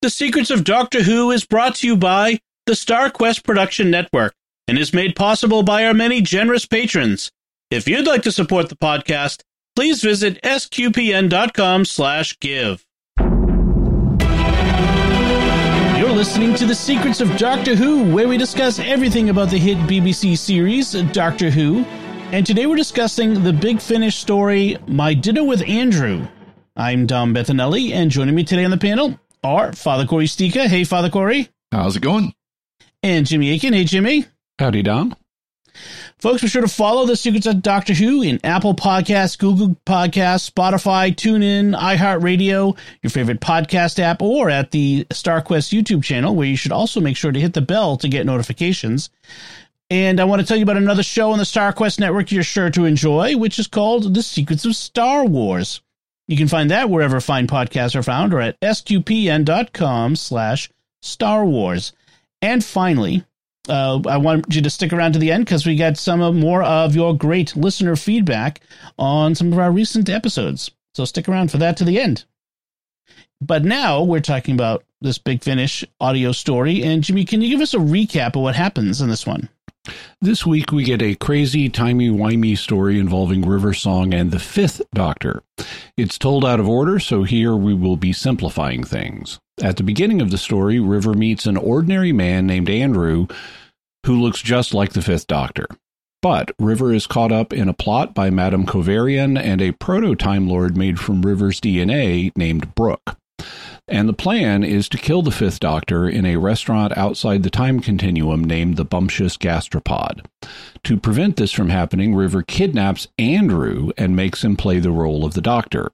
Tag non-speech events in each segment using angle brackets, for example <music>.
The Secrets of Doctor Who is brought to you by the StarQuest Production Network and is made possible by our many generous patrons. If you'd like to support the podcast, please visit sqpn.com slash give. You're listening to The Secrets of Doctor Who, where we discuss everything about the hit BBC series, Doctor Who. And today we're discussing the big finish story, My Dinner with Andrew. I'm Dom Bettinelli, and joining me today on the panel are Father Cory Sticha. Hey, Father Cory. How's it going? And Jimmy Akin. Hey, Jimmy. Howdy, Dom. Folks, be sure to follow The Secrets of Doctor Who in Apple Podcasts, Google Podcasts, Spotify, TuneIn, iHeartRadio, your favorite podcast app, or at the StarQuest YouTube channel, where you should also make sure to hit the bell to get notifications. And I want to tell you about another show on the StarQuest network you're sure to enjoy, which is called The Secrets of Star Wars. You can find that wherever fine podcasts are found or at sqpn.com slash Star Wars. And finally, uh, I want you to stick around to the end because we got some more of your great listener feedback on some of our recent episodes. So stick around for that to the end. But now we're talking about this big finish audio story. And Jimmy, can you give us a recap of what happens in this one? This week we get a crazy, timey-wimey story involving River Song and the Fifth Doctor. It's told out of order, so here we will be simplifying things. At the beginning of the story, River meets an ordinary man named Andrew who looks just like the Fifth Doctor. But River is caught up in a plot by Madame Kovarian and a proto-Time Lord made from River's DNA named Brooke. And the plan is to kill the Fifth Doctor in a restaurant outside the time continuum named the Bumptious Gastropod. To prevent this from happening, River kidnaps Andrew and makes him play the role of the Doctor.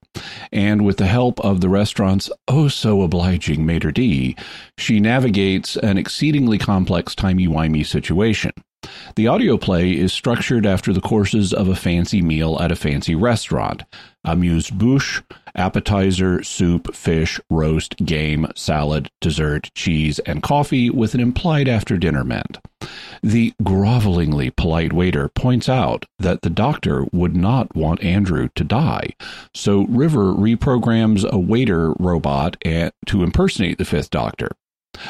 And with the help of the restaurant's oh so obliging maitre d', she navigates an exceedingly complex timey-wimey situation. The audio play is structured after the courses of a fancy meal at a fancy restaurant. Amuse bouche, appetizer, soup, fish, roast, game, salad, dessert, cheese, and coffee with an implied after dinner meant. The grovelingly polite waiter points out that the doctor would not want Andrew to die, so River reprograms a waiter robot to impersonate the fifth doctor.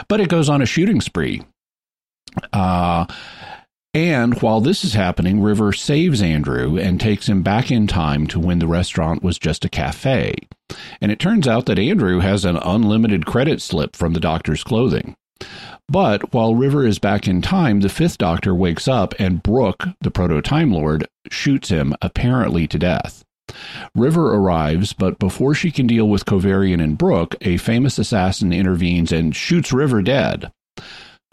But it goes on a shooting spree. Uh, and while this is happening, River saves Andrew and takes him back in time to when the restaurant was just a cafe. And it turns out that Andrew has an unlimited credit slip from the doctor's clothing. But while River is back in time, the fifth doctor wakes up and Brooke, the proto Time Lord, shoots him, apparently to death. River arrives, but before she can deal with Kovarian and Brooke, a famous assassin intervenes and shoots River dead.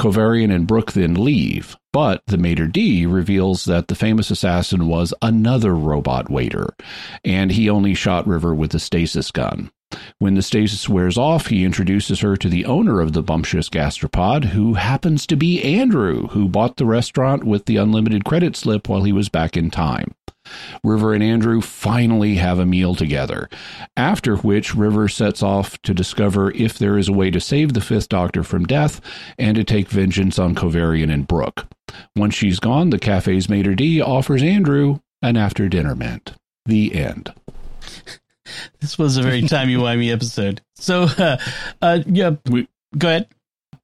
Kovarian and Brooke then leave, but the maitre d' reveals that the famous assassin was another robot waiter, and he only shot River with a stasis gun. When the stasis wears off, he introduces her to the owner of the bumptious gastropod, who happens to be Andrew, who bought the restaurant with the unlimited credit slip while he was back in time. River and Andrew finally have a meal together, after which River sets off to discover if there is a way to save the Fifth Doctor from death and to take vengeance on Kovarian and Brooke. Once she's gone, the cafe's maitre d' offers Andrew an after dinner mint. The end. <laughs> This was a very timey-wimey episode. So, uh, uh, yeah, we, go ahead.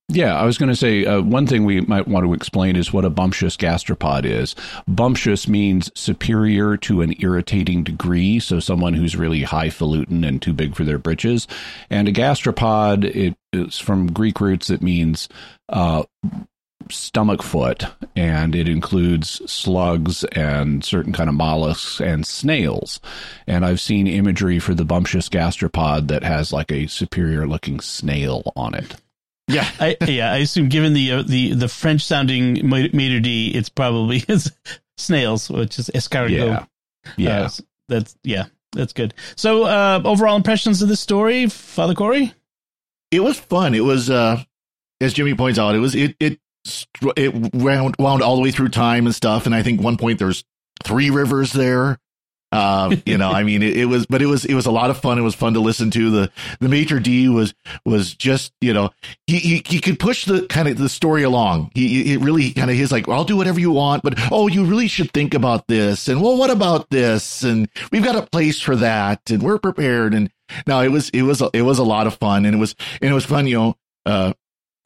Yeah, I was going to say uh, one thing we might want to explain is what a bumptious gastropod is. Bumptious means superior to an irritating degree, so someone who's really highfalutin and too big for their britches. And a gastropod, it is from Greek roots. It means uh, stomach foot, and it includes slugs and certain kind of mollusks and snails. And I've seen imagery for the bumptious gastropod that has like a superior looking snail on it. Yeah, <laughs> I, yeah. I assume, given the uh, the the French sounding maitre d, it's probably <laughs> snails, which is escargot. Yeah, yeah. Uh, that's yeah, that's good. So, uh, overall impressions of this story, Father Cory. It was fun. It was, uh, as Jimmy points out, it was it it it wound wound all the way through time and stuff. And I think one point there's three rivers there. Uh, you know, I mean, it, it, was, but it was, it was a lot of fun. It was fun to listen to. The, the maitre d was, was just, you know, he, he, he could push the kind of the story along. He, he really kind of, he's like, well, I'll do whatever you want, but oh, you really should think about this. And well, what about this? And we've got a place for that and we're prepared. And no, it was, it was, it was a lot of fun. And it was, and it was fun, you know, uh,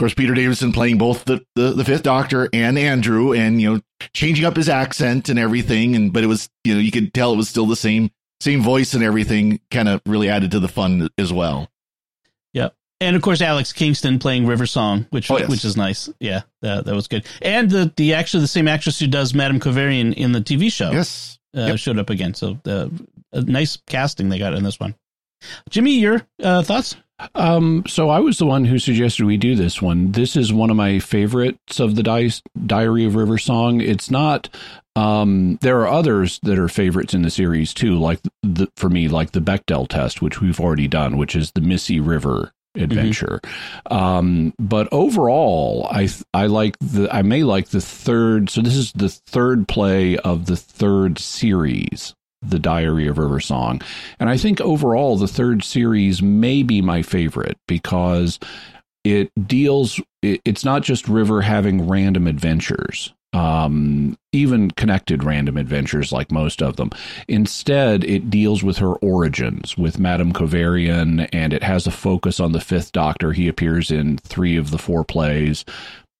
course, Peter Davison playing both the, the, the Fifth Doctor and Andrew, and you know, changing up his accent and everything. And but it was you know you could tell it was still the same same voice and everything. Kind of really added to the fun as well. Yeah, and of course Alex Kingston playing River Song, which oh, yes. which is nice. Yeah, that, that was good. And the the actually the same actress who does Madame Kovarian in the TV show, yes, uh, yep. showed up again. So uh, a nice casting they got in this one. Jimmy, your uh, thoughts? Um, so I was the one who suggested we do this one. This is one of my favorites of the Di- Diary of River song. It's not. Um, there are others that are favorites in the series too, like the, for me, like the Bekdel test, which we've already done, which is the Missy River adventure. Mm-hmm. Um, but overall, I I like the I may like the third. So this is the third play of the third series the Diary of River Song. And I think overall, the third series may be my favorite because it deals, it's not just River having random adventures. Um, even connected random adventures like most of them. Instead, it deals with her origins with Madame Kovarian, and it has a focus on the Fifth Doctor. He appears in three of the four plays,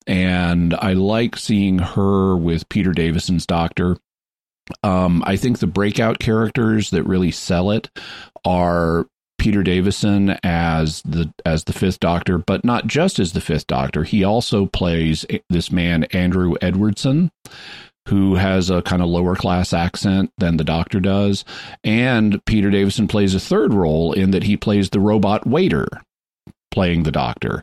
and I like seeing her with Peter Davison's Doctor um, I think the breakout characters that really sell it are Peter Davison as the as the Fifth Doctor, but not just as the Fifth Doctor. He also plays this man Andrew Edwardson, who has a kind of lower class accent than the Doctor does, and Peter Davison plays a third role in that he plays the robot waiter playing the doctor.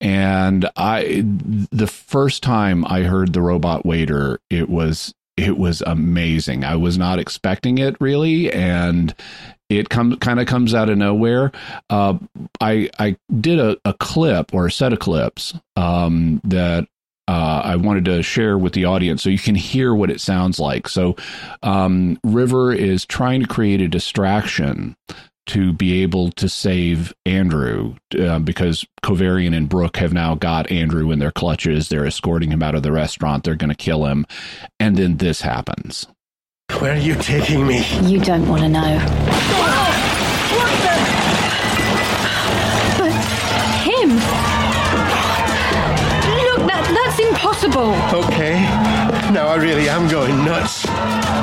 And I the first time I heard the robot waiter, it was it was amazing. I was not expecting it really, and it comes kind of comes out of nowhere. Uh, I I did a, a clip or a set of clips um, that uh, I wanted to share with the audience so you can hear what it sounds like. So, um, River is trying to create a distraction to be able to save Andrew uh, because Kovarian and Brooke have now got Andrew in their clutches. They're escorting him out of the restaurant. They're going to kill him. And then this happens. Where are you taking me? You don't want to know. Impossible. Okay. Now I really am going nuts.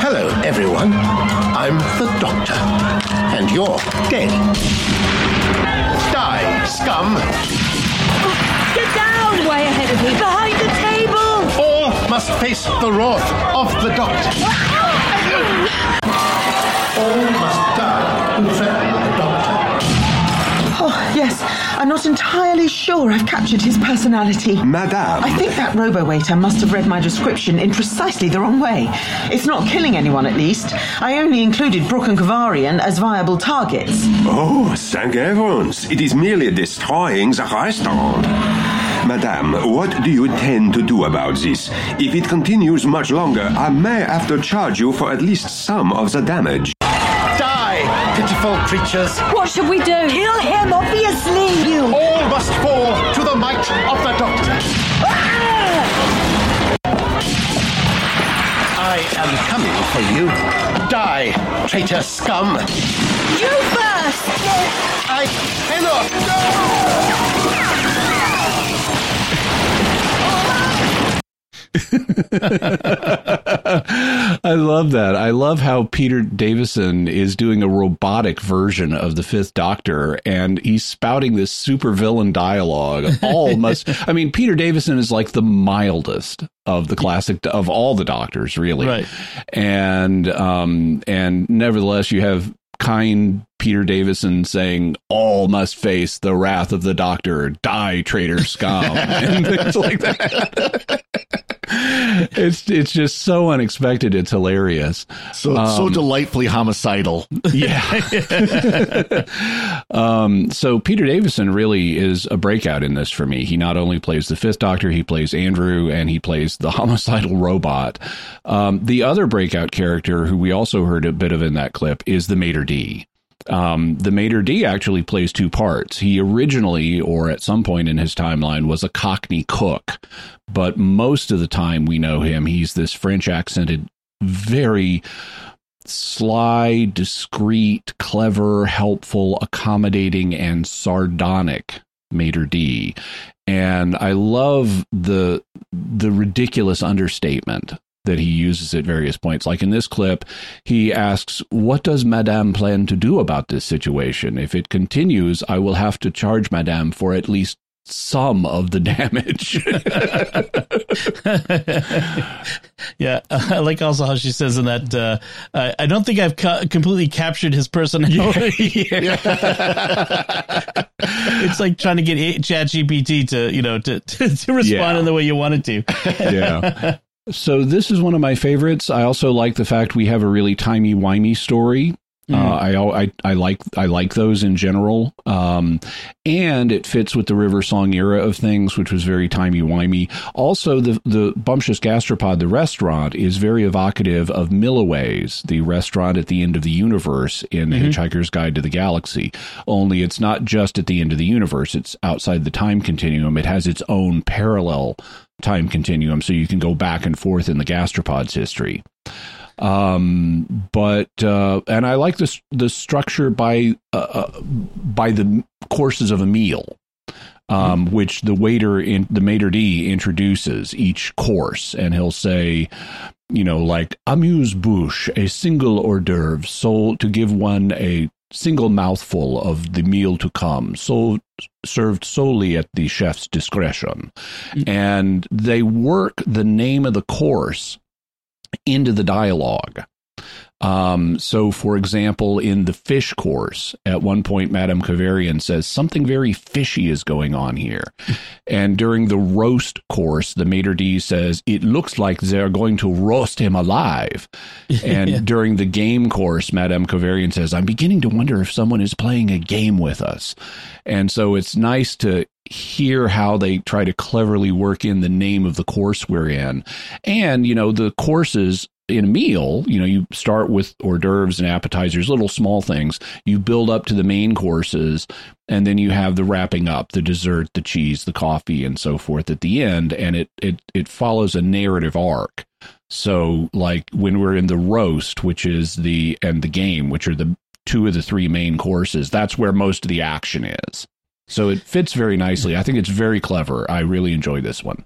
Hello, everyone. I'm the Doctor. And you're dead. Die, scum! Get down! Way ahead of me, behind the table! All must face the wrath of the Doctor. All must die who threaten the Doctor. Oh, yes. I'm not entirely sure I've captured his personality. Madame. I think that robo-waiter must have read my description in precisely the wrong way. It's not killing anyone, at least. I only included Brooke and Kovarian as viable targets. Oh, thank heavens. It is merely destroying the restaurant. Madame, what do you intend to do about this? If it continues much longer, I may have to charge you for at least some of the damage pitiful creatures. What should we do? Kill him, obviously. You all must fall to the might of the Doctor. Ah! I am coming for you. Die, traitor scum. You first. I cannot. I love that. I love how Peter Davison is doing a robotic version of the Fifth Doctor, and he's spouting this super villain dialogue. All <laughs> must. I mean, Peter Davison is like the mildest of the classic of all the Doctors, really. Right. And um, and nevertheless, you have kind Peter Davison saying, "All must face the wrath of the Doctor. Die, traitor scum," <laughs> and things like that. <laughs> it's it's just so unexpected. It's hilarious. So so Um, delightfully homicidal. Yeah. <laughs> um, so Peter Davison really is a breakout in this for me. He not only plays the Fifth Doctor, he plays Andrew, and he plays the homicidal robot. Um, the other breakout character, who we also heard a bit of in that clip, is the maitre d. Um, the maitre d actually plays two parts. He originally, or at some point in his timeline, was a Cockney cook, but most of the time we know him, he's this French accented, very sly, discreet, clever, helpful, accommodating, and sardonic maitre d. And I love the the ridiculous understatement that he uses at various points. Like in this clip, he asks, What does Madame plan to do about this situation? If it continues, I will have to charge Madame for at least some of the damage. <laughs> yeah, I like also how she says in that. Uh, I, I don't think I've ca- completely captured his personality. <laughs> <laughs> it's like trying to get ChatGPT to you know to to, to respond Yeah. in the way you want it to. yeah. So this is one of my favorites. I also like the fact we have a really timey wimey story. Uh, I, I I like I like those in general, um, and it fits with the River Song era of things, which was very timey wimey. Also, the the Bumptious Gastropod, the restaurant, is very evocative of Milliways, the restaurant at the end of the universe in the Hitchhiker's Guide to the Galaxy. Only it's not just at the end of the universe; it's outside the time continuum. It has its own parallel time continuum, so you can go back and forth in the gastropod's history. Um, but uh, and I like this the structure by uh, uh, by the courses of a meal. Um, which the waiter in the maitre d introduces each course, and he'll say, you know, like amuse bouche, a single hors d'oeuvre, so to give one a single mouthful of the meal to come, so served solely at the chef's discretion. And they work the name of the course into the dialogue. Um, so, for example, in the fish course, at one point, Madame Kovarian says something very fishy is going on here. <laughs> and during the roast course, the maitre d says it looks like they're going to roast him alive. <laughs> And during the game course, Madame Kovarian says, I'm beginning to wonder if someone is playing a game with us. And so it's nice to hear how they try to cleverly work in the name of the course we're in. And, you know, the courses in a meal, you know, you start with hors d'oeuvres and appetizers, little small things. You build up to the main courses, and then you have the wrapping up, the dessert, the cheese, the coffee, and so forth at the end. And it it it follows a narrative arc. So, like when we're in the roast, which is the and the game, which are the two of the three main courses, that's where most of the action is. So it fits very nicely. I think it's very clever. I really enjoy this one.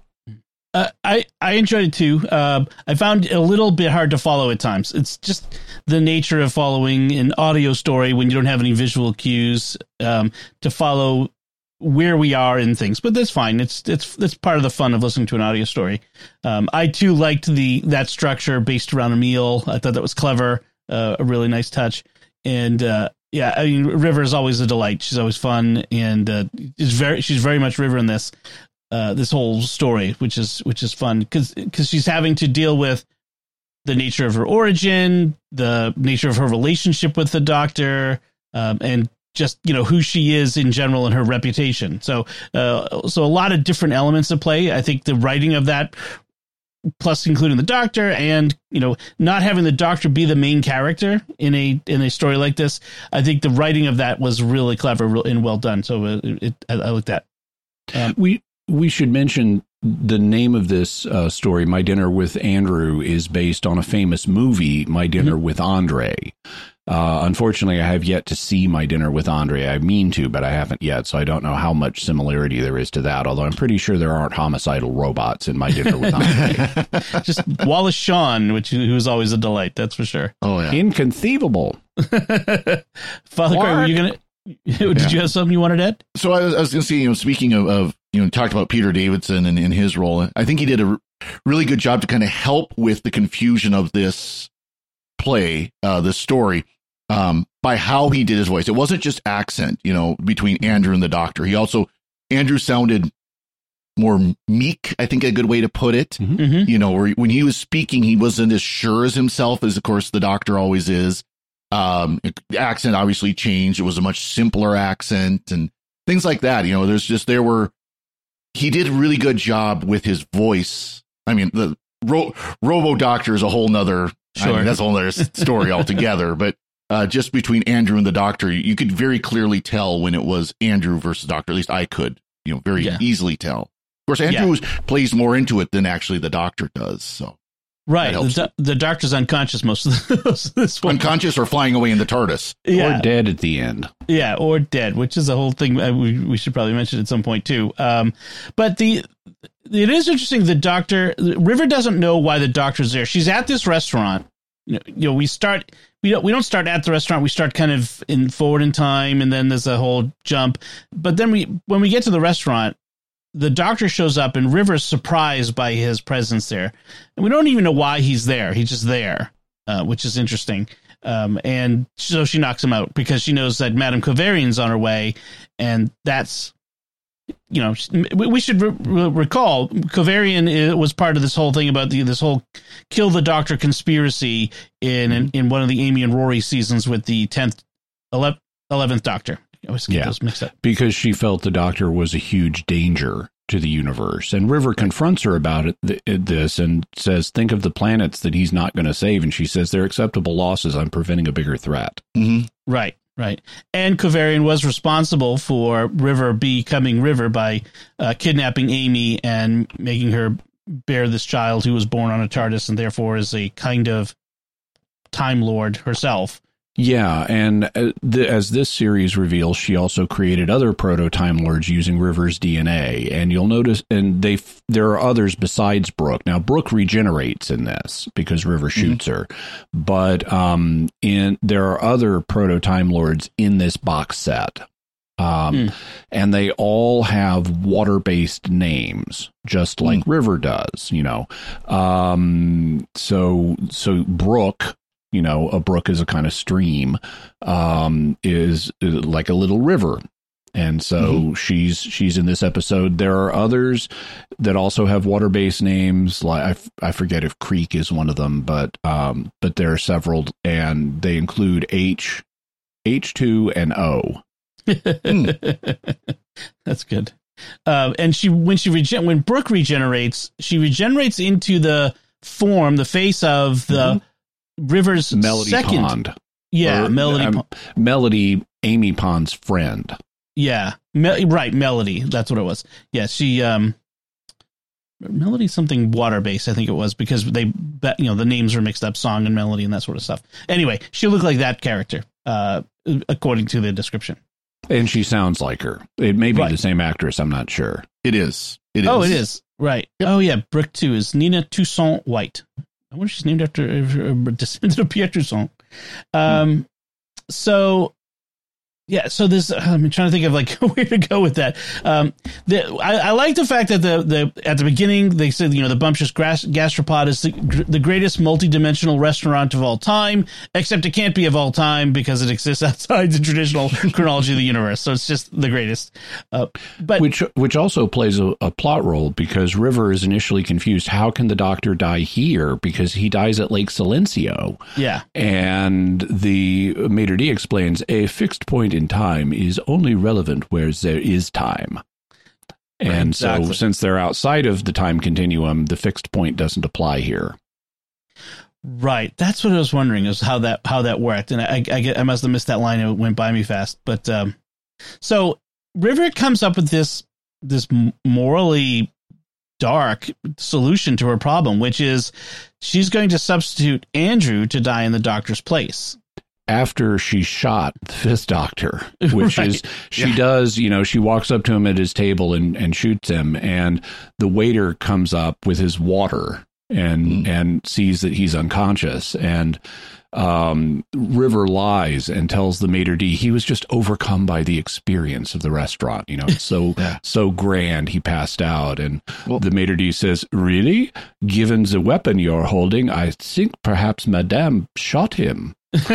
Uh, I I enjoyed it too. Uh, I found it a little bit hard to follow at times. It's just the nature of following an audio story when you don't have any visual cues um, to follow where we are in things. But that's fine. It's it's it's part of the fun of listening to an audio story. Um, I too liked the that structure based around a meal. I thought that was clever. Uh, a really nice touch. And uh, yeah, I mean, River is always a delight. She's always fun, and uh, is very she's very much River in this uh, this whole story, which is which is fun because because she's having to deal with the nature of her origin, the nature of her relationship with the doctor, um, and just you know who she is in general and her reputation. So uh, so a lot of different elements at play. I think the writing of that, plus including the doctor, and you know not having the doctor be the main character in a in a story like this, I think the writing of that was really clever and well done. So uh, it, it, I, I like that. We we should mention the name of this uh, story, My Dinner with Andrew, is based on a famous movie, My Dinner with Andre. Uh, unfortunately, I have yet to see My Dinner with Andre. I mean to, but I haven't yet, so I don't know how much similarity there is to that. Although I'm pretty sure there aren't homicidal robots in My Dinner with Andre. <laughs> Just Wallace Shawn, which who was always a delight. That's for sure. Oh yeah. Inconceivable. <laughs> Father Cory, were you gonna? <laughs> Did you have something you wanted to add? So I was, I was going to say, you know, speaking of, of, you know, talked about Peter Davison and, and his role. I think he did a really good job to kind of help with the confusion of this play, uh, this story, um, by how he did his voice. It wasn't just accent, you know, between Andrew and the Doctor. He also Andrew sounded more meek. I think a good way to put it. Mhm. You know, where when he was speaking, he wasn't as sure as himself as, of course, the doctor always is. Um, the accent obviously changed. It was a much simpler accent and things like that. You know, there's just there were. He did a really good job with his voice. I mean, the Ro- Robo Doctor is a whole nother. I Sure. mean, that's a whole other story <laughs> altogether. But uh, just between Andrew and the Doctor, you could very clearly tell when it was Andrew versus Doctor. At least I could, you know, very Yeah. easily tell. Of course, Andrew Yeah. was- plays more into it than actually the Doctor does. So Right. The, do- the doctor's unconscious most of the, <laughs> most this one. unconscious or flying away in the TARDIS. yeah. Or dead at the end. Yeah, or dead, which is a whole thing uh, we, we should probably mention at some point too. Um, but the it is interesting. The doctor River doesn't know why the doctor's there. She's at this restaurant. You know, we start we don't we don't start at the restaurant. We start kind of in forward in time, and then there's a whole jump. But then we when we get to the restaurant, the doctor shows up, and River's surprised by his presence there, and we don't even know why he's there. He's just there, uh, which is interesting. Um, and so she knocks him out because she knows that Madame Kovarian's on her way, and that's you know we we should re- re- recall Kovarian uh, was part of this whole thing about the this whole kill the Doctor conspiracy in in, in one of the Amy and Rory seasons with the tenth, eleventh Doctor. I always get Yeah. those mixed up. because she felt the doctor was a huge danger to the universe. And River confronts her about it, th- this and says, Think of the planets that he's not going to save. And she says, They're acceptable losses. I'm preventing a bigger threat. hmm Right, right. And Kovarian was responsible for River becoming River by uh, kidnapping Amy and making her bear this child who was born on a TARDIS and therefore is a kind of Time Lord herself. Yeah, and uh, as this series reveals, she also created other proto Time Lords using River's DNA. And you'll notice, and they f- there are others besides Brooke. Now, Brooke regenerates in this because River shoots her, but um, in there are other proto Time Lords in this box set. Um, Hmm. and they all have water based names, just like River does, you know. Um, so, so Brooke, you know, a brook is a kind of stream, um, is, is like a little river. And so she's she's in this episode. There are others that also have water based names. Like I, f- I forget if Creek is one of them, but um, but there are several, and they include H, H two, and O. <laughs> That's good. Um, and she when she regen- when Brooke regenerates, she regenerates into the form, the face of the River's Melody second. Pond. Yeah, Or, Melody. um, Pond. Melody, Amy Pond's friend. Yeah, Me- right, Melody. That's what it was. Yeah, she um Melody something water based, I think it was because they you know the names were mixed up, song and melody and that sort of stuff. Anyway, she looked like that character, uh, according to the description. And she sounds like her. It may be Right. the same actress. I'm not sure. It is. It is. Oh, it is right. Oh yeah, Brooke two is Nina Toussaint White. I wonder if she's named after a <laughs> descendant of Toussaint. Um, so yeah, so this <laughs> I'm trying to think of like <laughs> where to go with that. Um, the, I, I like the fact that the the at the beginning they said you know the bumptious gas, gastropod is the, the greatest multi-dimensional restaurant of all time, except it can't be of all time because it exists <laughs> outside the traditional chronology of the universe. So it's just the greatest. Uh, but Which which also plays a, a plot role because River is initially confused. How can the doctor die here? Because he dies at Lake Silencio. yeah, And the maitre d explains a fixed point in time is only relevant where there is time. And so, Exactly. since they're outside of the time continuum, the fixed point doesn't apply here. Right. That's what I was wondering is how that how that worked, and I I, get, I must have missed that line. It went by me fast. But um, so River comes up with this this morally dark solution to her problem, which is she's going to substitute Andrew to die in the doctor's place. After she shot the fifth doctor, <laughs> which Right. is she does, you know, she walks up to him at his table and, and shoots him, and the waiter comes up with his water and and sees that he's unconscious and um river lies and tells the maitre d he was just overcome by the experience of the restaurant you know it's so <laughs> so grand he passed out and the maitre d says really? Given the weapon you're holding i think perhaps madame shot him Which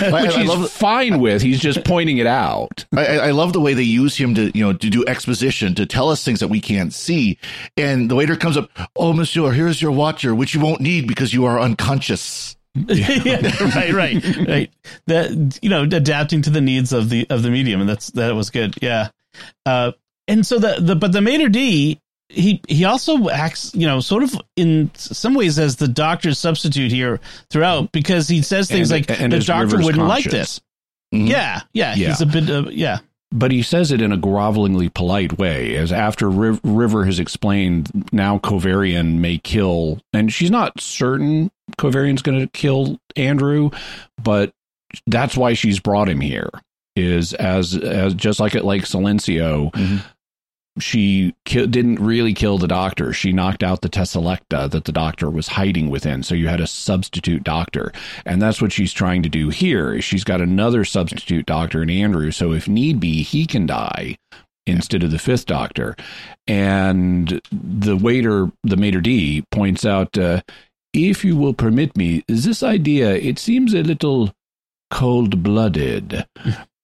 I he's love fine with. He's just pointing it out. I, I love the way they use him to, you know, to do exposition, to tell us things that we can't see. And the waiter comes up, Oh, monsieur, here's your watcher, which you won't need because you are unconscious. <laughs> yeah, right, right, <laughs> right. That you know, adapting to the needs of the of the medium, and that's that was good. Yeah, uh, and so the the but the maitre d he he also acts you know sort of in some ways as the doctor's substitute here throughout because he says things And- like and the doctor Rivers wouldn't like this. Mhm. Yeah, yeah, Yeah. he's a bit of yeah. But he says it in a grovelingly polite way, as after Riv- River has explained, now Kovarian may kill, and she's not certain Kovarian's going to kill Andrew, but that's why she's brought him here. Is as as just like it like Silencio, Mhm. She ki- didn't really kill the doctor. She knocked out the Teselecta that the doctor was hiding within. So you had a substitute doctor. And that's what she's trying to do here. She's got another substitute doctor in Andrew. So if need be, he can die instead of the fifth doctor. And the waiter, the maitre d, points out, uh, if you will permit me, this idea, it seems a little cold blooded.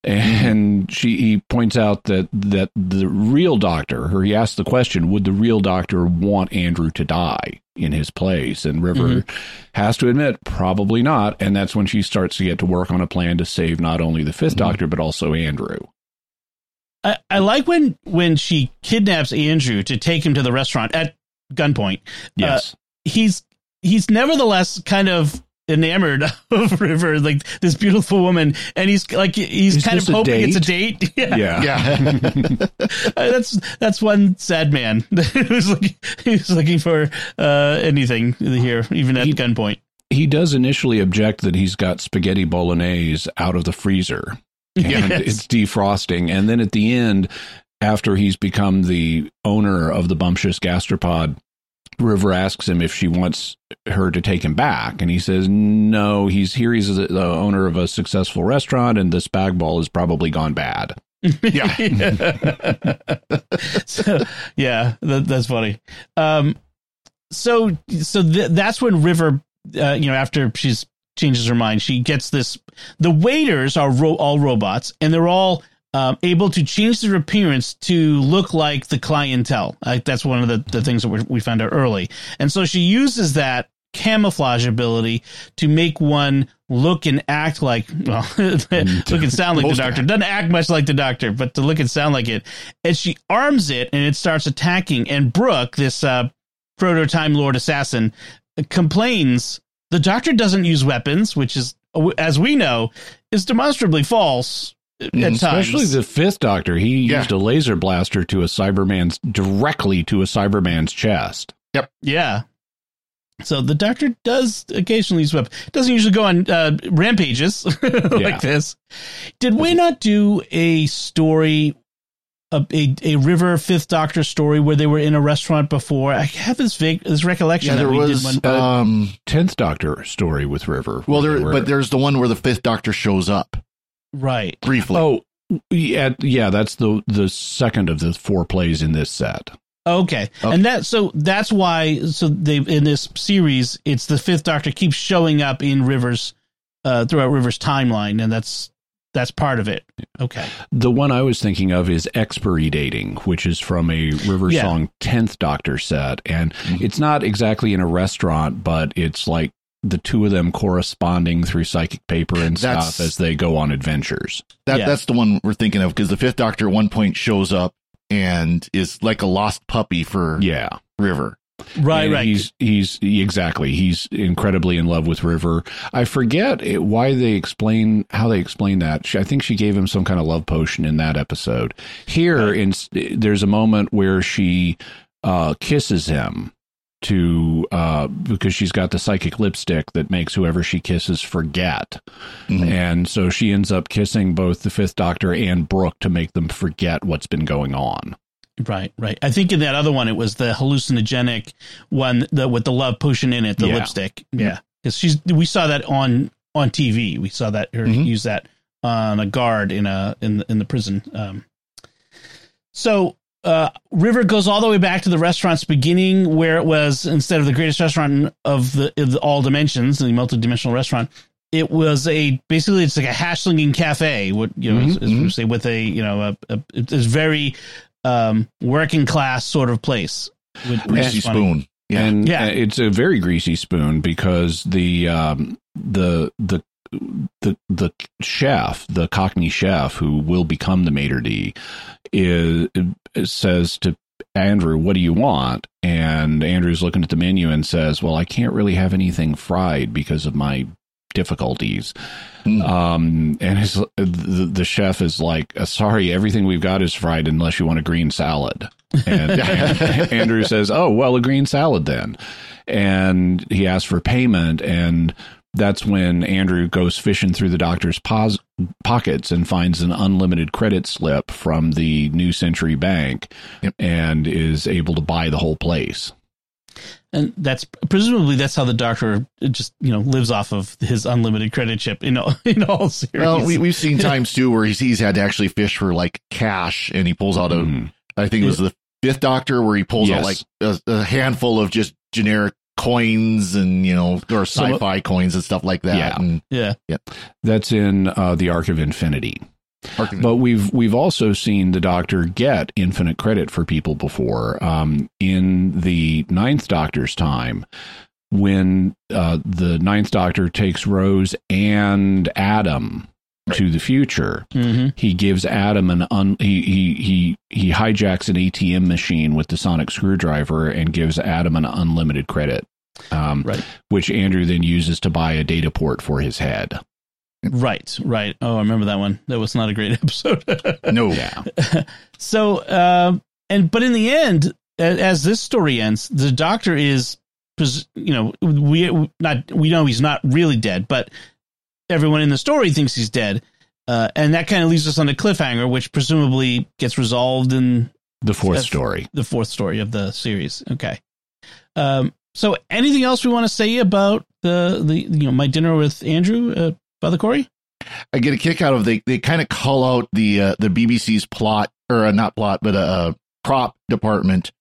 And mm-hmm. she he points out that that the real doctor, or he asks the question, would the real doctor want Andrew to die in his place? And River mm-hmm. has to admit, probably not. And that's when she starts to get to work on a plan to save not only the 5th mm-hmm. doctor, but also Andrew. I, I like when when she kidnaps Andrew to take him to the restaurant at gunpoint. Uh, yes. he's he's nevertheless kind of enamored <laughs> of River, like this beautiful woman, and he's like he's Is kind of this a hoping it's a date. <laughs> Yeah. yeah. Yeah. <laughs> Uh, that's that's one sad man who's looking who's looking for uh, anything here, even at He- gunpoint. he does initially object that he's got spaghetti bolognese out of the freezer and Yes. it's defrosting. And then at the end, after he's become the owner of the bumptious gastropod, River asks him if she wants her to take him back. And he says, no, he's here. He's the owner of a successful restaurant, and this spag ball has probably gone bad. <laughs> Yeah. <laughs> so, yeah, that, that's funny. Um, so so th- that's when River, uh, you know, after she's changes her mind, she gets this. The waiters are ro- all robots, and they're all um, able to change their appearance to look like the clientele. Like that's one of the, the things that we we found out early, and so she uses that camouflage ability to make one look and act like well <laughs> look and sound like the doctor. doesn't act much like the doctor but to look and sound like it. And she arms it and it starts attacking. And brooke this uh proto time lord assassin complains the doctor doesn't use weapons which is as we know is demonstrably false at times Especially the fifth doctor. He Yeah. used a laser blaster to a Cyberman's directly to a Cyberman's chest. Yep. Yeah. So the doctor does occasionally use weapons. Doesn't usually go on uh, rampages <laughs> like Yeah. this. Did we not do a story, a, a a River Fifth Doctor story where they were in a restaurant before? I have this vague this recollection Yeah, that there we was. did one. Um, Tenth Doctor story with River. well, there, were- but there's the one where the fifth doctor shows up right. briefly. oh yeah, yeah. That's the the second of the four plays in this set. Okay. Okay. And that so that's why so they in this series it's the Fifth Doctor keeps showing up in Rivers uh throughout Rivers timeline and that's that's part of it. Okay. The one I was thinking of is expiry dating, which is from a River Yeah. Song Tenth Doctor set, and it's not exactly in a restaurant, but it's like the two of them corresponding through psychic paper and That's- stuff as they go on adventures. That Yeah. that's the one we're thinking of because the fifth doctor at one point shows up and is like a lost puppy for Yeah. River. Right, And right. He's he's exactly he's incredibly in love with River. I forget it, why they explain how they explain that. She, I think she gave him some kind of love potion in that episode. Here, in there's a moment where she uh, kisses him to uh, because she's got the psychic lipstick that makes whoever she kisses forget, Mhm. and so she ends up kissing both the Fifth Doctor and Brooke to make them forget what's been going on. Right, right. I think in that other one, it was the hallucinogenic one the, with the love potion in it, the Yeah. lipstick. Yeah, because she's we saw that on on TV. We saw that her Mhm. use that on a guard in a in the, in the prison. Um, so uh, River goes all the way back to the restaurant's beginning, where it was instead of the greatest restaurant of the, of the all dimensions, the multi-dimensional restaurant. It was a basically it's like a hash slinging cafe. What you know, Mhm, as, as we say, with a you know a, a it's very um, working class sort of place. With, Greasy funny. spoon. Yeah. And Yeah. uh, it's a very greasy spoon because the um, the the the the chef, the Cockney chef who will become the maitre d, is says to Andrew, "What do you want?" And Andrew's looking at the menu and says, "Well, I can't really have anything fried because of my difficulties." Hmm. Um, and his, the, the chef is like, "Uh, "Sorry, everything we've got is fried unless you want a green salad." And <laughs> Andrew says, "Oh, well, a green salad then." And he asks for payment, and that's when Andrew goes fishing through the doctor's pos- pockets and finds an unlimited credit slip from the New Century Bank, and is able to buy the whole place. and that's presumably that's how the doctor just you know lives off of his unlimited credit chip in all, <laughs> in all series. Well, we, we've seen <laughs> times too where he's, he's had to actually fish for like cash and he pulls out a, Mhm. I think it was the fifth doctor where he pulls out like a, a handful of just generic coins and, you know, or sci fi coins and stuff like that. Yeah. And yeah, That's in uh, the Arc of Infinity. Arc- But we've we've also seen the Doctor get infinite credit for people before. Um, in the Ninth Doctor's time, when uh, the Ninth Doctor takes Rose and Adam to the future, hmm he gives Adam an un, he, he he he hijacks an ATM machine with the sonic screwdriver and gives Adam an unlimited credit. Um, Right. Which Andrew then uses to buy a data port for his head. right, right. Oh, I remember that one. That was not a great <laughs> episode. no. Yeah. <laughs> so, um, and but in the end, as this story ends, the doctor is, pres- you know, we not we know he's not really dead, but everyone in the story thinks he's dead, uh, and that kind of leaves us on a cliffhanger, which presumably gets resolved in The fourth story. the fourth story of the series. Okay. Um, so anything else we want to say about the the you know my dinner with Andrew, uh, Father Cory? I get a kick out of they, they kind of call out the, uh, the BBC's plot or uh, not plot, but a uh, uh, prop department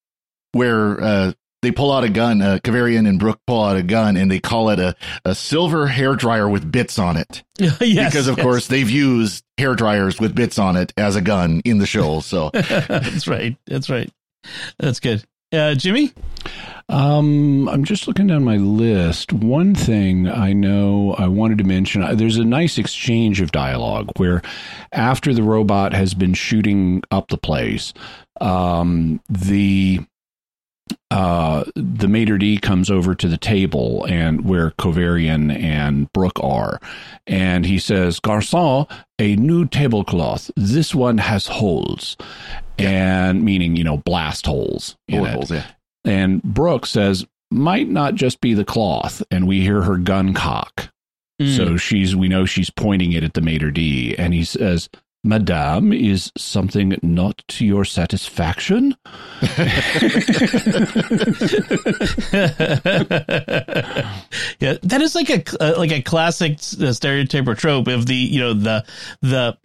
where, uh, they pull out a gun, uh, Kovarian and Brooke pull out a gun and they call it a, a silver hair dryer with bits on it. <laughs> yes, because of yes. course they've used hair dryers with bits on it as a gun in the show. So <laughs> that's right. That's right. That's good. Uh, Jimmy? Um, I'm just looking down my list. One thing I know I wanted to mention uh, there's a nice exchange of dialogue where, after the robot has been shooting up the place, um, the uh, the maitre d comes over to the table and where Kovarian and Brooke are, and he says, "Garçon, a new tablecloth. This one has holes." And meaning, you know, blast holes. bullet holes, yeah. And Brooke says, might not just be the cloth. And we hear her gun cock. Mm. So she's, we know she's pointing it at the maitre d. And he says, Madame, is something not to your satisfaction? <laughs> yeah, that is like a uh, like a classic uh, stereotype or trope of the you know the the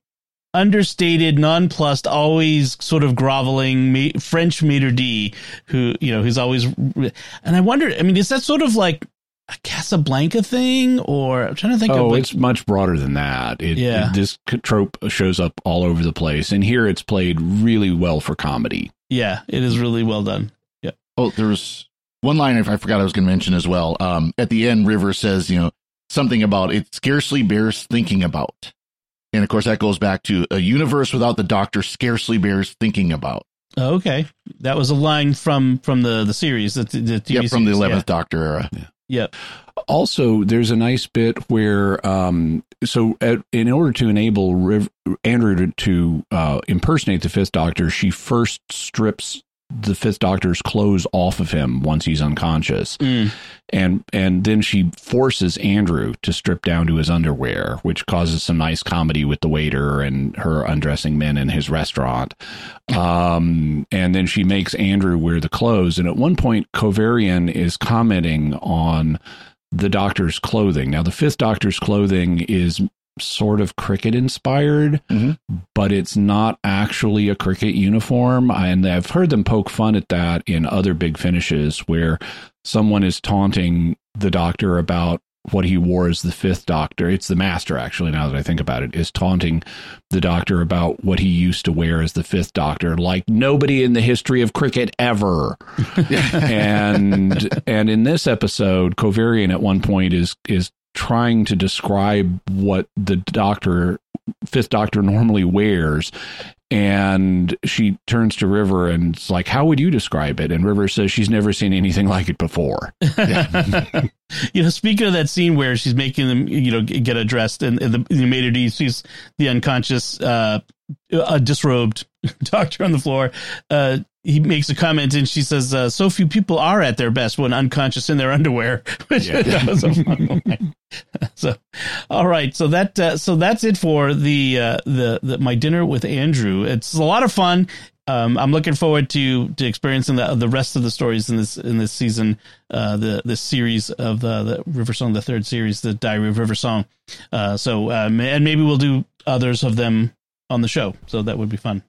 understated, nonplussed, always sort of groveling French maitre d who you know who's always. And I wonder, I mean, is that sort of like a Casablanca thing, or I'm trying to think oh, of like, it's much broader than that. It, Yeah. it- this trope shows up all over the place. And here it's played really well for comedy. yeah, it is really well done. Yeah. Oh, there's one line if I forgot I was going to mention as well. Um, at the end, River says, you know, something about it scarcely bears thinking about. And of course, that goes back to a universe without the doctor scarcely bears thinking about. Oh, okay, that was a line from from the the series, the, the TV Yep, from the series. 11th Doctor era. Yeah. Yep. Also, there's a nice bit where, um, so at, in order to enable Andrew to, to uh, impersonate the Fifth Doctor, she first strips the Fifth Doctor's clothes off of him once he's unconscious, Mm. and and then she forces Andrew to strip down to his underwear, which causes some nice comedy with the waiter and her undressing men in his restaurant. Um, and then she makes Andrew wear the clothes, and at one point, Kovarian is commenting on the doctor's clothing. Now, the fifth doctor's clothing is sort of cricket inspired, mm-hmm. but it's not actually a cricket uniform. And I've heard them poke fun at that in other big finishes where someone is taunting the doctor about what he wore as the fifth doctor. It's the master, actually, now that I think about it, is taunting the doctor about what he used to wear as the fifth doctor, like nobody in the history of cricket ever. <laughs> and and in this episode, Kovarian at one point is is trying to describe what the doctor fifth doctor normally wears. And she turns to river and it's like how would you describe it? And river says she's never seen anything like it before. <laughs> <laughs> You know, speaking of that scene where she's making them, you know, get addressed, and, and the, the maitre d sees the unconscious, uh, a disrobed <laughs> doctor on the floor. Uh, he makes a comment, and she says, uh, "So few people are at their best when unconscious in their underwear." <laughs> Which <laughs> that was a fun line. <laughs> so, all right, so that uh, so that's it for the, uh, the the my dinner with Andrew. It's a lot of fun. Um, I'm looking forward to to experiencing the the rest of the stories in this in this season, uh, the this series of the the River Song, the third series, the Diary of River Song. Uh, so um, and maybe we'll do others of them on the show. So that would be fun.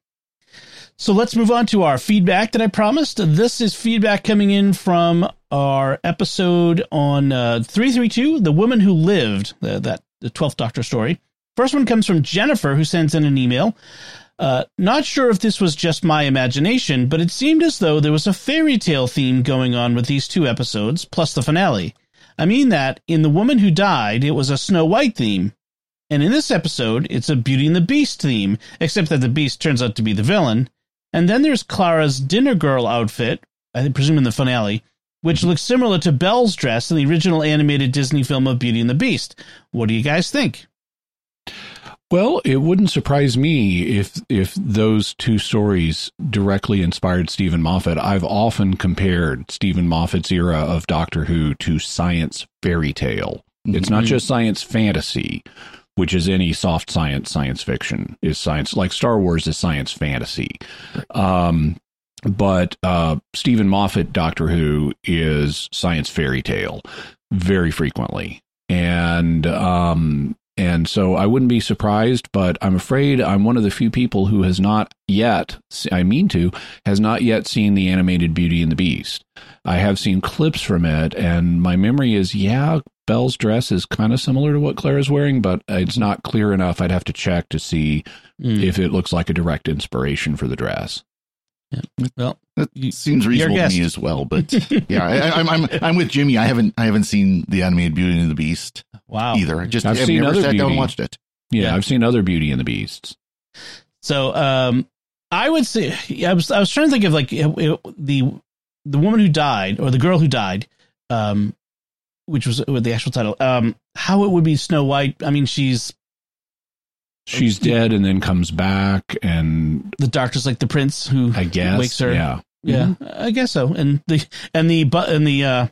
So let's move on to our feedback that I promised. This is feedback coming in from our episode on uh, 332, The Woman Who Lived, uh, that the 12th Doctor story. First one comes from Jennifer, who sends in an email. Uh, not sure if this was just my imagination, but it seemed as though there was a fairy tale theme going on with these two episodes, plus the finale. I mean that in The Woman Who Died, it was a Snow White theme. And in this episode, it's a Beauty and the Beast theme, except that the Beast turns out to be the villain. And then there's Clara's dinner girl outfit, I presume in the finale, which mm-hmm. looks similar to Belle's dress in the original animated Disney film of Beauty and the Beast. What do you guys think? Well, it wouldn't surprise me if if those two stories directly inspired Steven Moffat. I've often compared Steven Moffat's era of Doctor Who to science fairy tale. It's not mm-hmm. just science fantasy, which is any soft science science fiction is science like Star Wars is science fantasy. Um but uh Steven Moffat Doctor Who is science fairy tale very frequently. And um and so I wouldn't be surprised, but I'm afraid I'm one of the few people who has not yet, I mean to, has not yet seen the animated Beauty and the Beast. I have seen clips from it, and my memory is, yeah, Belle's dress is kind of similar to what Clara's wearing, but it's not clear enough. I'd have to check to see Mm. if it looks like a direct inspiration for the dress. Yeah. Well, That You- seems reasonable to me as well. But <laughs> yeah, I, I'm I'm I'm with Jimmy. I haven't I haven't seen the animated Beauty and the Beast wow. either. I just I've I've seen never other sat down Beauty. and watched it. Yeah, Yeah. I've seen other Beauty and the Beasts. So, um, I would say I was I was trying to think of like it- it- the the woman who died or the girl who died, um, which was with the actual title. Um, how it would be Snow White. I mean, she's She's dead and then comes back, and the doctor's like the prince who I guess, wakes her. yeah. Yeah, I guess so. And the and the but and the uh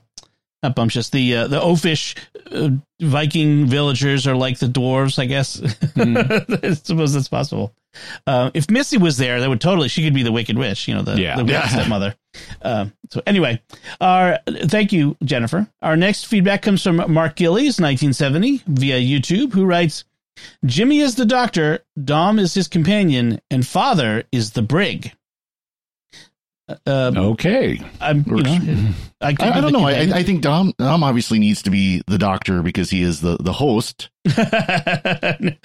not bumptious the uh, the oafish uh, Viking villagers are like the dwarves. I guess. <laughs> I suppose that's possible. Uh, if Missy was there, that would totally. She could be the Wicked Witch. You know, the Yeah. the Yeah. <laughs> stepmother. Um, so anyway, our thank you, Jennifer. Our next feedback comes from Mark Gillies, 1970, via YouTube, who writes. Jimmy is the doctor, Dom is his companion, and Father is the brig. Uh, Okay. I'm, you know, I, I, I don't know. I. I think Dom Dom obviously needs to be the doctor because he is the, the host, <laughs> and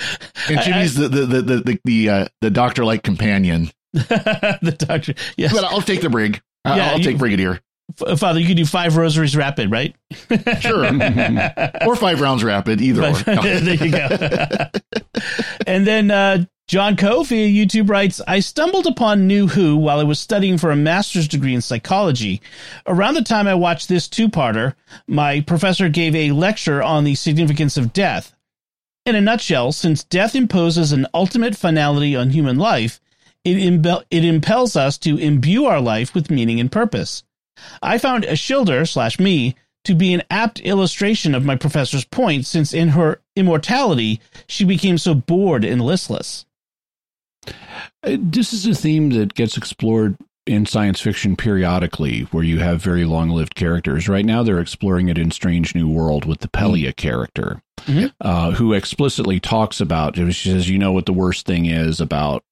Jimmy's the the the the the, the, uh, the doctor like companion. <laughs> the doctor. Yes, But I'll take the brig. I- Yeah, I'll you- take Brigadier. Father, you can do five rosaries rapid, right? Sure. <laughs> or five rounds rapid, either there you go. and then uh, John Coe via YouTube writes, I stumbled upon New Who while I was studying for a master's degree in psychology. Around the time I watched this two-parter, my professor gave a lecture on the significance of death. In a nutshell, since death imposes an ultimate finality on human life, it, imbe- it impels us to imbue our life with meaning and purpose. I found Ashildr slash me to be an apt illustration of my professor's point, since in her immortality she became so bored and listless. Uh, This is a theme that gets explored in science fiction periodically where you have very long lived characters. Right now, they're exploring it in Strange New World with the Pelia character, Mhm. uh, who explicitly talks about, she says, you know what the worst thing is about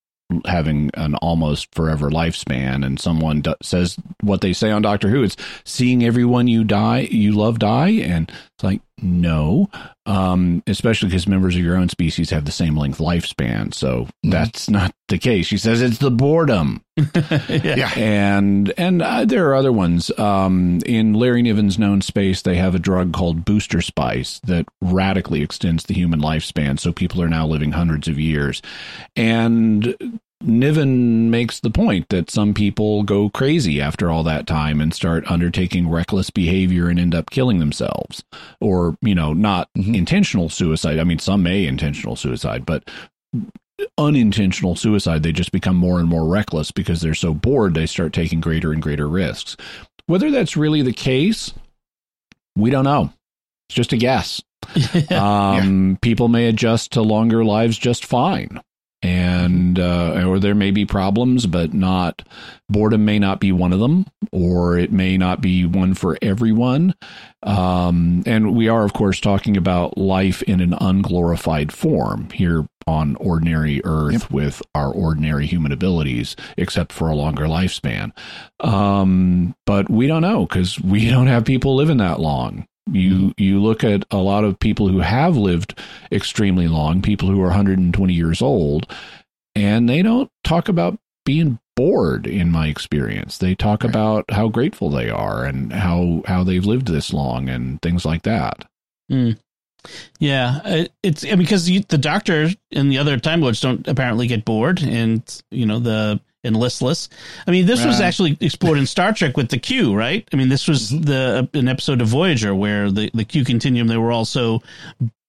having an almost forever lifespan and someone do- says what they say on Doctor Who it's seeing everyone you die you love die and it's like no um especially because members of your own species have the same length lifespan so that's not the case she says it's the boredom <laughs> Yeah. <laughs> and and uh, there are other ones. Um, in Larry Niven's known space, they have a drug called Booster Spice that radically extends the human lifespan. So people are now living hundreds of years, and Niven makes the point that some people go crazy after all that time and start undertaking reckless behavior and end up killing themselves, or you know, not intentional suicide. I mean, some may intentional suicide, but unintentional suicide. They just become more and more reckless because they're so bored, they start taking greater and greater risks. Whether that's really the case, we don't know. It's just a guess. <laughs> um, People may adjust to longer lives just fine. And, uh, or there may be problems, but not, boredom may not be one of them, or it may not be one for everyone. Um, and we are, of course, talking about life in an unglorified form here on ordinary Earth with our ordinary human abilities, except for a longer lifespan. Um, but we don't know because we <laughs> don't have people living that long. You you look at a lot of people who have lived extremely long, people who are 120 years old, and they don't talk about being bored in my experience. They talk about how grateful they are and how how they've lived this long and things like that. Hmm. Yeah, it- it's because you, the doctor and the other Time Lords don't apparently get bored, and you know the and listless. I mean, this was actually explored in Star Trek with the Q, right? I mean, this was mm-hmm. the uh, an episode of Voyager where the the Q continuum they were also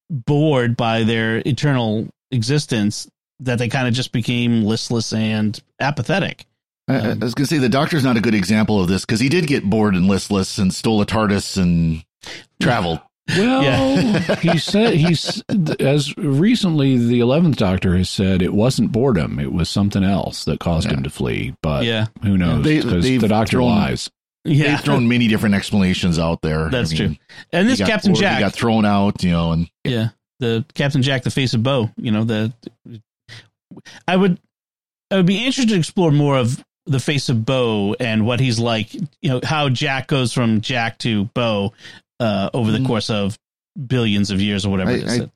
bored by their eternal existence that they kind of just became listless and apathetic. I, I um, was going to say the doctor's not a good example of this because he did get bored and listless and stole a TARDIS and traveled. Well, Yeah. <laughs> he said he's as recently the eleventh Doctor has said it wasn't boredom; it was something else that caused him to flee. But Yeah. who knows? Because they've the Doctor thrown- lies. Yeah, They've thrown many different explanations out there. that's I mean, true. And this Captain bored, Jack he got thrown out, you know, and Yeah, the Captain Jack, the face of Boe. You know the. I would, I would be interested to explore more of the face of Boe and what he's like. You know how Jack goes from Jack to Boe uh, over the Mhm. course of billions of years or whatever I- it is. I-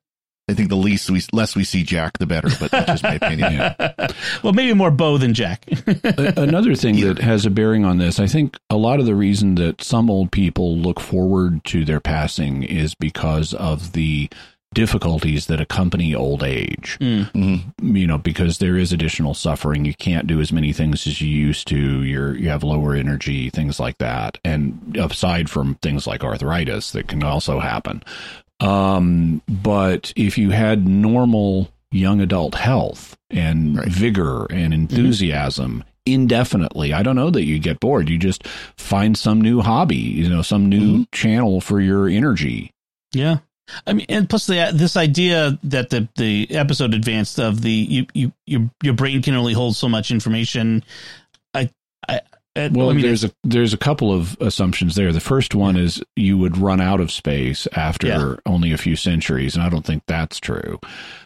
I think the least we less we see Jack, the better. But that's just my opinion. yeah. <laughs> well, maybe more Boe than Jack. Another thing Either. that has a bearing on this, I think a lot of the reason that some old people look forward to their passing is because of the difficulties that accompany old age. Mhm. You know, because there is additional suffering. You can't do as many things as you used to. You're you have lower energy, things like that. And aside from things like arthritis that can also happen. Um, but if you had normal young adult health and Right. vigor and enthusiasm indefinitely, I don't know that you get bored. You just find some new hobby, you know, some new channel for your energy. Yeah. I mean, and plus the this idea that the the episode advanced of the you you your your brain can only hold so much information. I I, I Well, I mean, there's a there's a couple of assumptions there. The first one is you would run out of space after Yeah. only a few centuries, and I don't think that's true.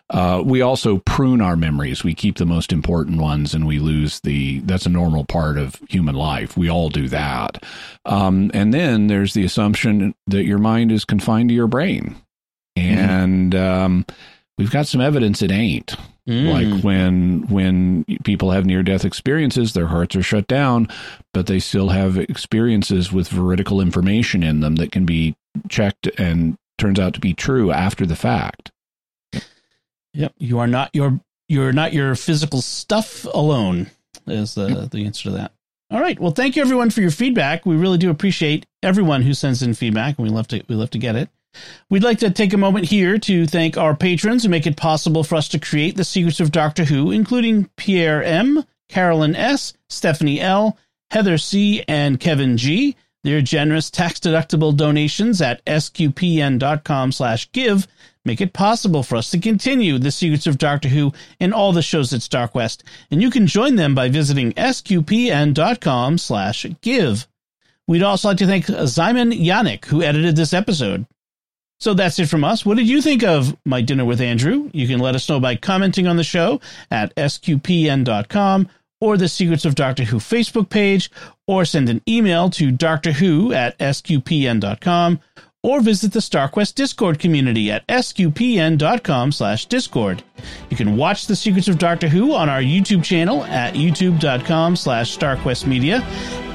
Uh, we also prune our memories. We keep the most important ones, and we lose the. That's a normal part of human life. We all do that. Um, and then there's the assumption that your mind is confined to your brain, and um, we've got some evidence it ain't Mm. like when when people have near death experiences their hearts are shut down but they still have experiences with veridical information in them that can be checked and turns out to be true after the fact Yep, you are not your you're not your physical stuff alone. Is the the answer to that. All right. Well, thank you everyone for your feedback. We really do appreciate everyone who sends in feedback, and we love to we love to get it. We'd like to take a moment here to thank our patrons who make it possible for us to create the Secrets of Doctor Who, including Pierre M, Carolyn S, Stephanie L, Heather C, and Kevin G. Their generous tax-deductible donations at sqpn.com slash give make it possible for us to continue the secrets of Doctor Who and all the shows at StarQuest, and you can join them by visiting sqpn.com slash give. We'd also like to thank Zyman Yannick, who edited this episode. So that's it from us. What did you think of My Dinner with Andrew? You can let us know by commenting on the show at sqpn.com or the Secrets of Doctor Who Facebook page, or send an email to Doctor Who at sqpn.com, or visit the StarQuest Discord community at sqpn.com slash discord. You can watch The Secrets of Doctor Who on our YouTube channel at youtube.com slash starquestmedia.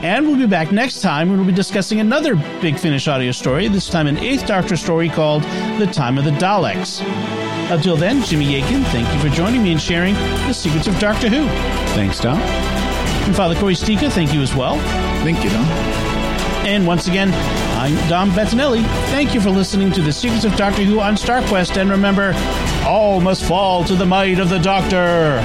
And we'll be back next time when we'll be discussing another Big Finish audio story, this time an Eighth Doctor story called The Time of the Daleks. Until then, Jimmy Akin, thank you for joining me and sharing The Secrets of Doctor Who. Thanks, Dom. And Father Cory Sticha, thank you as well. Thank you, Dom. And once again, I'm Dom Bettinelli. Thank you for listening to The Secrets of Doctor Who on StarQuest. And remember, all must fall to the might of the Doctor.